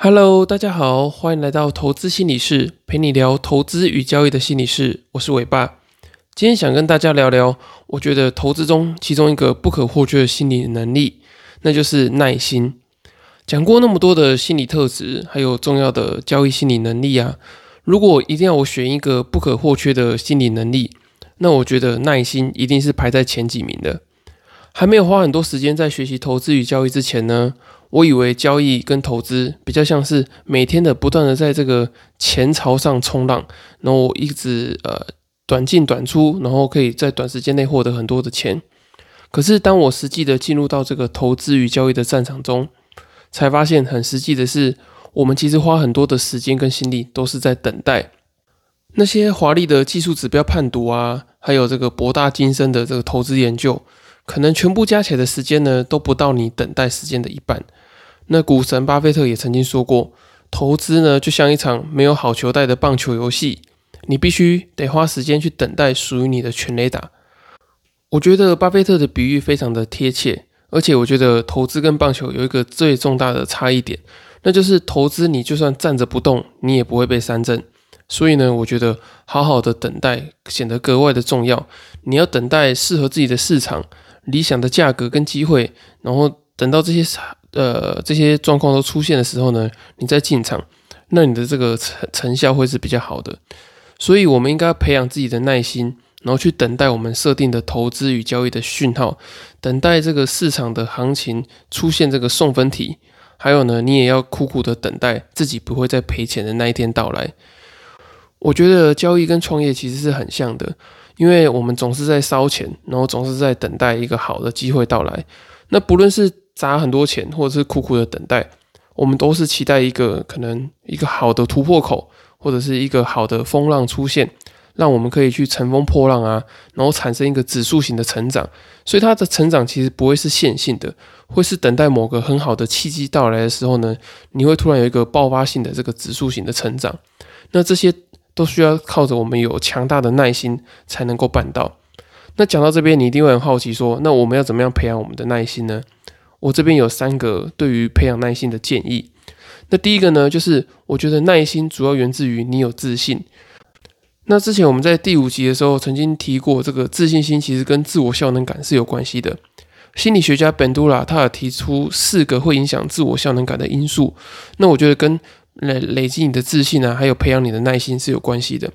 Hello，大家好，欢迎来到投资心理室，陪你聊投资与交易的心理室。我是伟爸，今天想跟大家聊聊，我觉得投资中其中一个不可或缺的心理能力，那就是耐心。讲过那么多的心理特质，还有重要的交易心理能力啊，如果一定要我选一个不可或缺的心理能力，那我觉得耐心一定是排在前几名的。还没有花很多时间在学习投资与交易之前呢。我以为交易跟投资比较像是每天的不断的在这个钱潮上冲浪，然后一直呃短进短出，然后可以在短时间内获得很多的钱。可是当我实际的进入到这个投资与交易的战场中，才发现很实际的是，我们其实花很多的时间跟心力都是在等待那些华丽的技术指标判读啊，还有这个博大精深的这个投资研究，可能全部加起来的时间呢，都不到你等待时间的一半。那股神巴菲特也曾经说过，投资呢就像一场没有好球带的棒球游戏，你必须得花时间去等待属于你的全垒打。我觉得巴菲特的比喻非常的贴切，而且我觉得投资跟棒球有一个最重大的差异点，那就是投资你就算站着不动，你也不会被三振。所以呢，我觉得好好的等待显得格外的重要。你要等待适合自己的市场、理想的价格跟机会，然后等到这些。呃，这些状况都出现的时候呢，你再进场，那你的这个成成效会是比较好的。所以，我们应该培养自己的耐心，然后去等待我们设定的投资与交易的讯号，等待这个市场的行情出现这个送分题。还有呢，你也要苦苦的等待自己不会再赔钱的那一天到来。我觉得交易跟创业其实是很像的，因为我们总是在烧钱，然后总是在等待一个好的机会到来。那不论是砸很多钱，或者是苦苦的等待，我们都是期待一个可能一个好的突破口，或者是一个好的风浪出现，让我们可以去乘风破浪啊，然后产生一个指数型的成长。所以它的成长其实不会是线性的，会是等待某个很好的契机到来的时候呢，你会突然有一个爆发性的这个指数型的成长。那这些都需要靠着我们有强大的耐心才能够办到。那讲到这边，你一定会很好奇说，那我们要怎么样培养我们的耐心呢？我这边有三个对于培养耐心的建议。那第一个呢，就是我觉得耐心主要源自于你有自信。那之前我们在第五集的时候曾经提过，这个自信心其实跟自我效能感是有关系的。心理学家本杜拉他有提出四个会影响自我效能感的因素。那我觉得跟累累积你的自信啊，还有培养你的耐心是有关系的。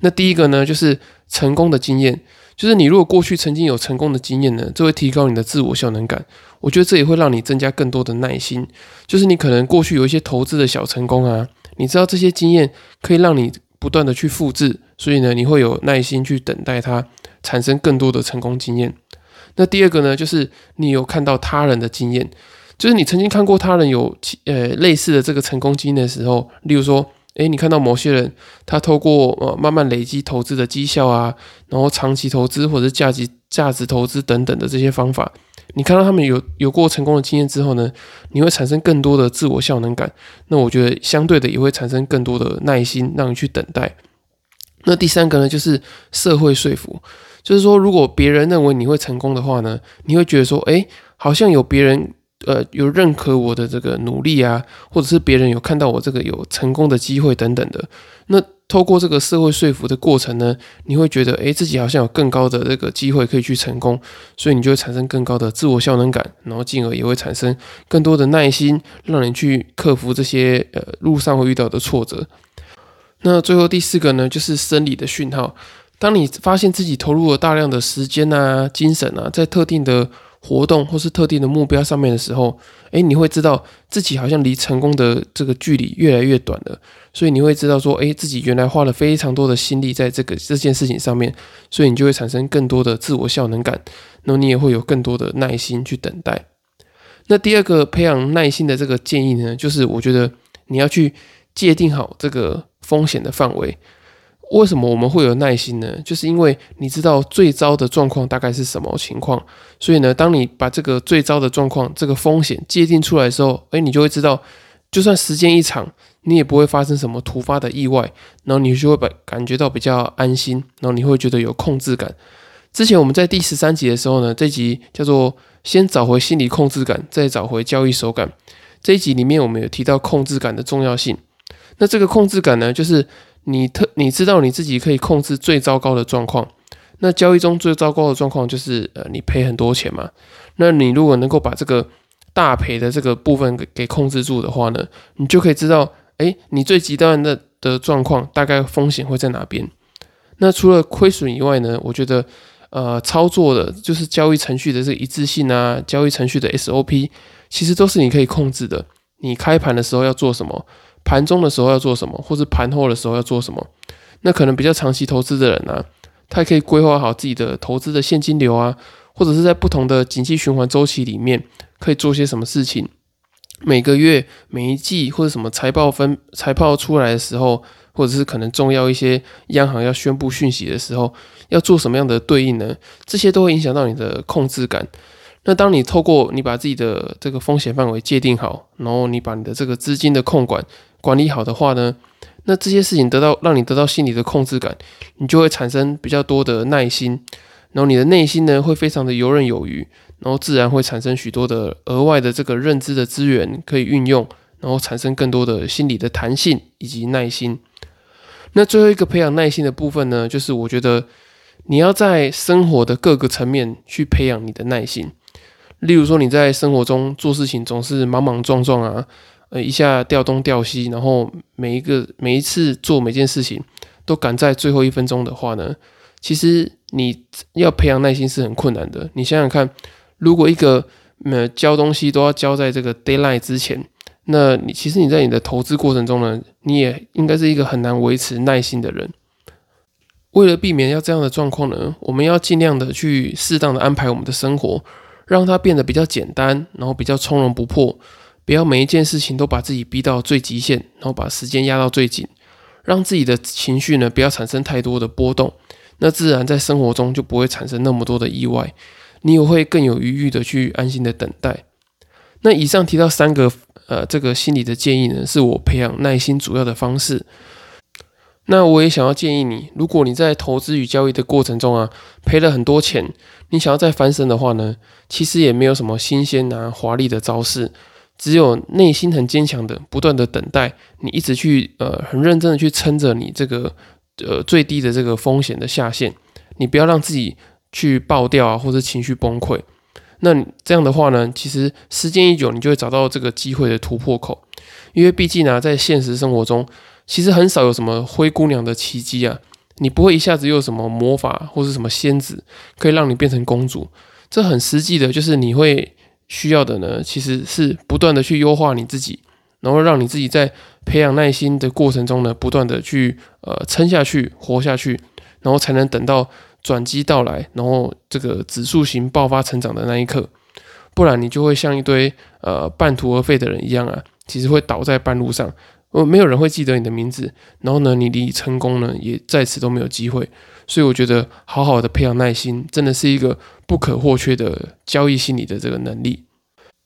那第一个呢，就是成功的经验。就是你如果过去曾经有成功的经验呢，这会提高你的自我效能感。我觉得这也会让你增加更多的耐心。就是你可能过去有一些投资的小成功啊，你知道这些经验可以让你不断的去复制，所以呢，你会有耐心去等待它产生更多的成功经验。那第二个呢，就是你有看到他人的经验，就是你曾经看过他人有呃类似的这个成功经验的时候，例如说。诶，你看到某些人，他透过呃慢慢累积投资的绩效啊，然后长期投资或者价值价值投资等等的这些方法，你看到他们有有过成功的经验之后呢，你会产生更多的自我效能感。那我觉得相对的也会产生更多的耐心，让你去等待。那第三个呢，就是社会说服，就是说如果别人认为你会成功的话呢，你会觉得说，诶，好像有别人。呃，有认可我的这个努力啊，或者是别人有看到我这个有成功的机会等等的，那透过这个社会说服的过程呢，你会觉得，诶，自己好像有更高的这个机会可以去成功，所以你就会产生更高的自我效能感，然后进而也会产生更多的耐心，让你去克服这些呃路上会遇到的挫折。那最后第四个呢，就是生理的讯号，当你发现自己投入了大量的时间啊、精神啊，在特定的活动或是特定的目标上面的时候，诶，你会知道自己好像离成功的这个距离越来越短了，所以你会知道说，诶，自己原来花了非常多的心力在这个这件事情上面，所以你就会产生更多的自我效能感，那么你也会有更多的耐心去等待。那第二个培养耐心的这个建议呢，就是我觉得你要去界定好这个风险的范围。为什么我们会有耐心呢？就是因为你知道最糟的状况大概是什么情况，所以呢，当你把这个最糟的状况、这个风险界定出来的时候，诶，你就会知道，就算时间一长，你也不会发生什么突发的意外，然后你就会把感觉到比较安心，然后你会觉得有控制感。之前我们在第十三集的时候呢，这集叫做“先找回心理控制感，再找回交易手感”。这一集里面我们有提到控制感的重要性。那这个控制感呢，就是你特你知道你自己可以控制最糟糕的状况。那交易中最糟糕的状况就是呃你赔很多钱嘛。那你如果能够把这个大赔的这个部分给给控制住的话呢，你就可以知道，哎，你最极端的的状况大概风险会在哪边。那除了亏损以外呢，我觉得。呃，操作的就是交易程序的这个一致性啊，交易程序的 SOP，其实都是你可以控制的。你开盘的时候要做什么，盘中的时候要做什么，或是盘后的时候要做什么。那可能比较长期投资的人呢，他可以规划好自己的投资的现金流啊，或者是在不同的景气循环周期里面可以做些什么事情。每个月、每一季或者什么财报分财报出来的时候。或者是可能重要一些央行要宣布讯息的时候，要做什么样的对应呢？这些都会影响到你的控制感。那当你透过你把自己的这个风险范围界定好，然后你把你的这个资金的控管管理好的话呢，那这些事情得到让你得到心理的控制感，你就会产生比较多的耐心，然后你的内心呢会非常的游刃有余，然后自然会产生许多的额外的这个认知的资源可以运用，然后产生更多的心理的弹性以及耐心。那最后一个培养耐心的部分呢，就是我觉得你要在生活的各个层面去培养你的耐心。例如说，你在生活中做事情总是莽莽撞撞啊，呃，一下调东调西，然后每一个每一次做每件事情都赶在最后一分钟的话呢，其实你要培养耐心是很困难的。你想想看，如果一个呃交东西都要交在这个 d a y l i g h t 之前。那你其实你在你的投资过程中呢，你也应该是一个很难维持耐心的人。为了避免要这样的状况呢，我们要尽量的去适当的安排我们的生活，让它变得比较简单，然后比较从容不迫，不要每一件事情都把自己逼到最极限，然后把时间压到最紧，让自己的情绪呢不要产生太多的波动，那自然在生活中就不会产生那么多的意外，你也会更有余裕的去安心的等待。那以上提到三个。呃，这个心理的建议呢，是我培养耐心主要的方式。那我也想要建议你，如果你在投资与交易的过程中啊，赔了很多钱，你想要再翻身的话呢，其实也没有什么新鲜啊、华丽的招式，只有内心很坚强的，不断的等待，你一直去呃，很认真的去撑着你这个呃最低的这个风险的下限，你不要让自己去爆掉啊，或者情绪崩溃。那这样的话呢，其实时间一久，你就会找到这个机会的突破口，因为毕竟呢，在现实生活中，其实很少有什么灰姑娘的奇迹啊，你不会一下子有什么魔法或是什么仙子可以让你变成公主，这很实际的，就是你会需要的呢，其实是不断的去优化你自己，然后让你自己在培养耐心的过程中呢，不断的去呃撑下去、活下去，然后才能等到。转机到来，然后这个指数型爆发成长的那一刻，不然你就会像一堆呃半途而废的人一样啊，其实会倒在半路上，呃，没有人会记得你的名字，然后呢，你离成功呢也在此都没有机会。所以我觉得好好的培养耐心，真的是一个不可或缺的交易心理的这个能力。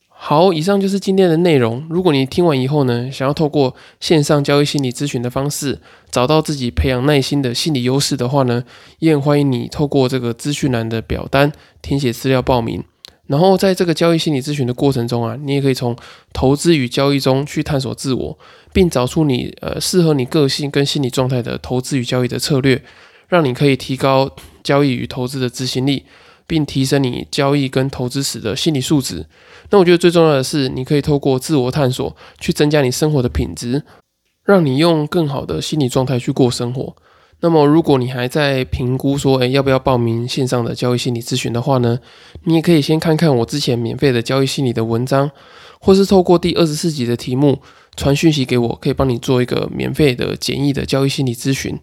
好，以上就是今天的内容。如果你听完以后呢，想要透过线上交易心理咨询的方式，找到自己培养耐心的心理优势的话呢，也很欢迎你透过这个资讯栏的表单填写资料报名。然后在这个交易心理咨询的过程中啊，你也可以从投资与交易中去探索自我，并找出你呃适合你个性跟心理状态的投资与交易的策略，让你可以提高交易与投资的执行力。并提升你交易跟投资时的心理素质。那我觉得最重要的是，你可以透过自我探索去增加你生活的品质，让你用更好的心理状态去过生活。那么，如果你还在评估说，诶要不要报名线上的交易心理咨询的话呢？你也可以先看看我之前免费的交易心理的文章，或是透过第二十四集的题目传讯息给我，可以帮你做一个免费的简易的交易心理咨询。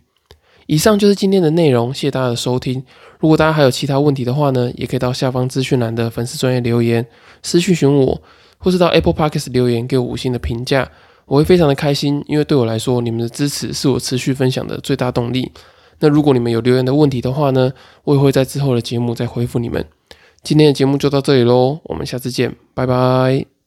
以上就是今天的内容，谢谢大家的收听。如果大家还有其他问题的话呢，也可以到下方资讯栏的粉丝专业留言私讯询我，或是到 Apple Podcast 留言给我五星的评价，我会非常的开心，因为对我来说，你们的支持是我持续分享的最大动力。那如果你们有留言的问题的话呢，我也会在之后的节目再回复你们。今天的节目就到这里喽，我们下次见，拜拜。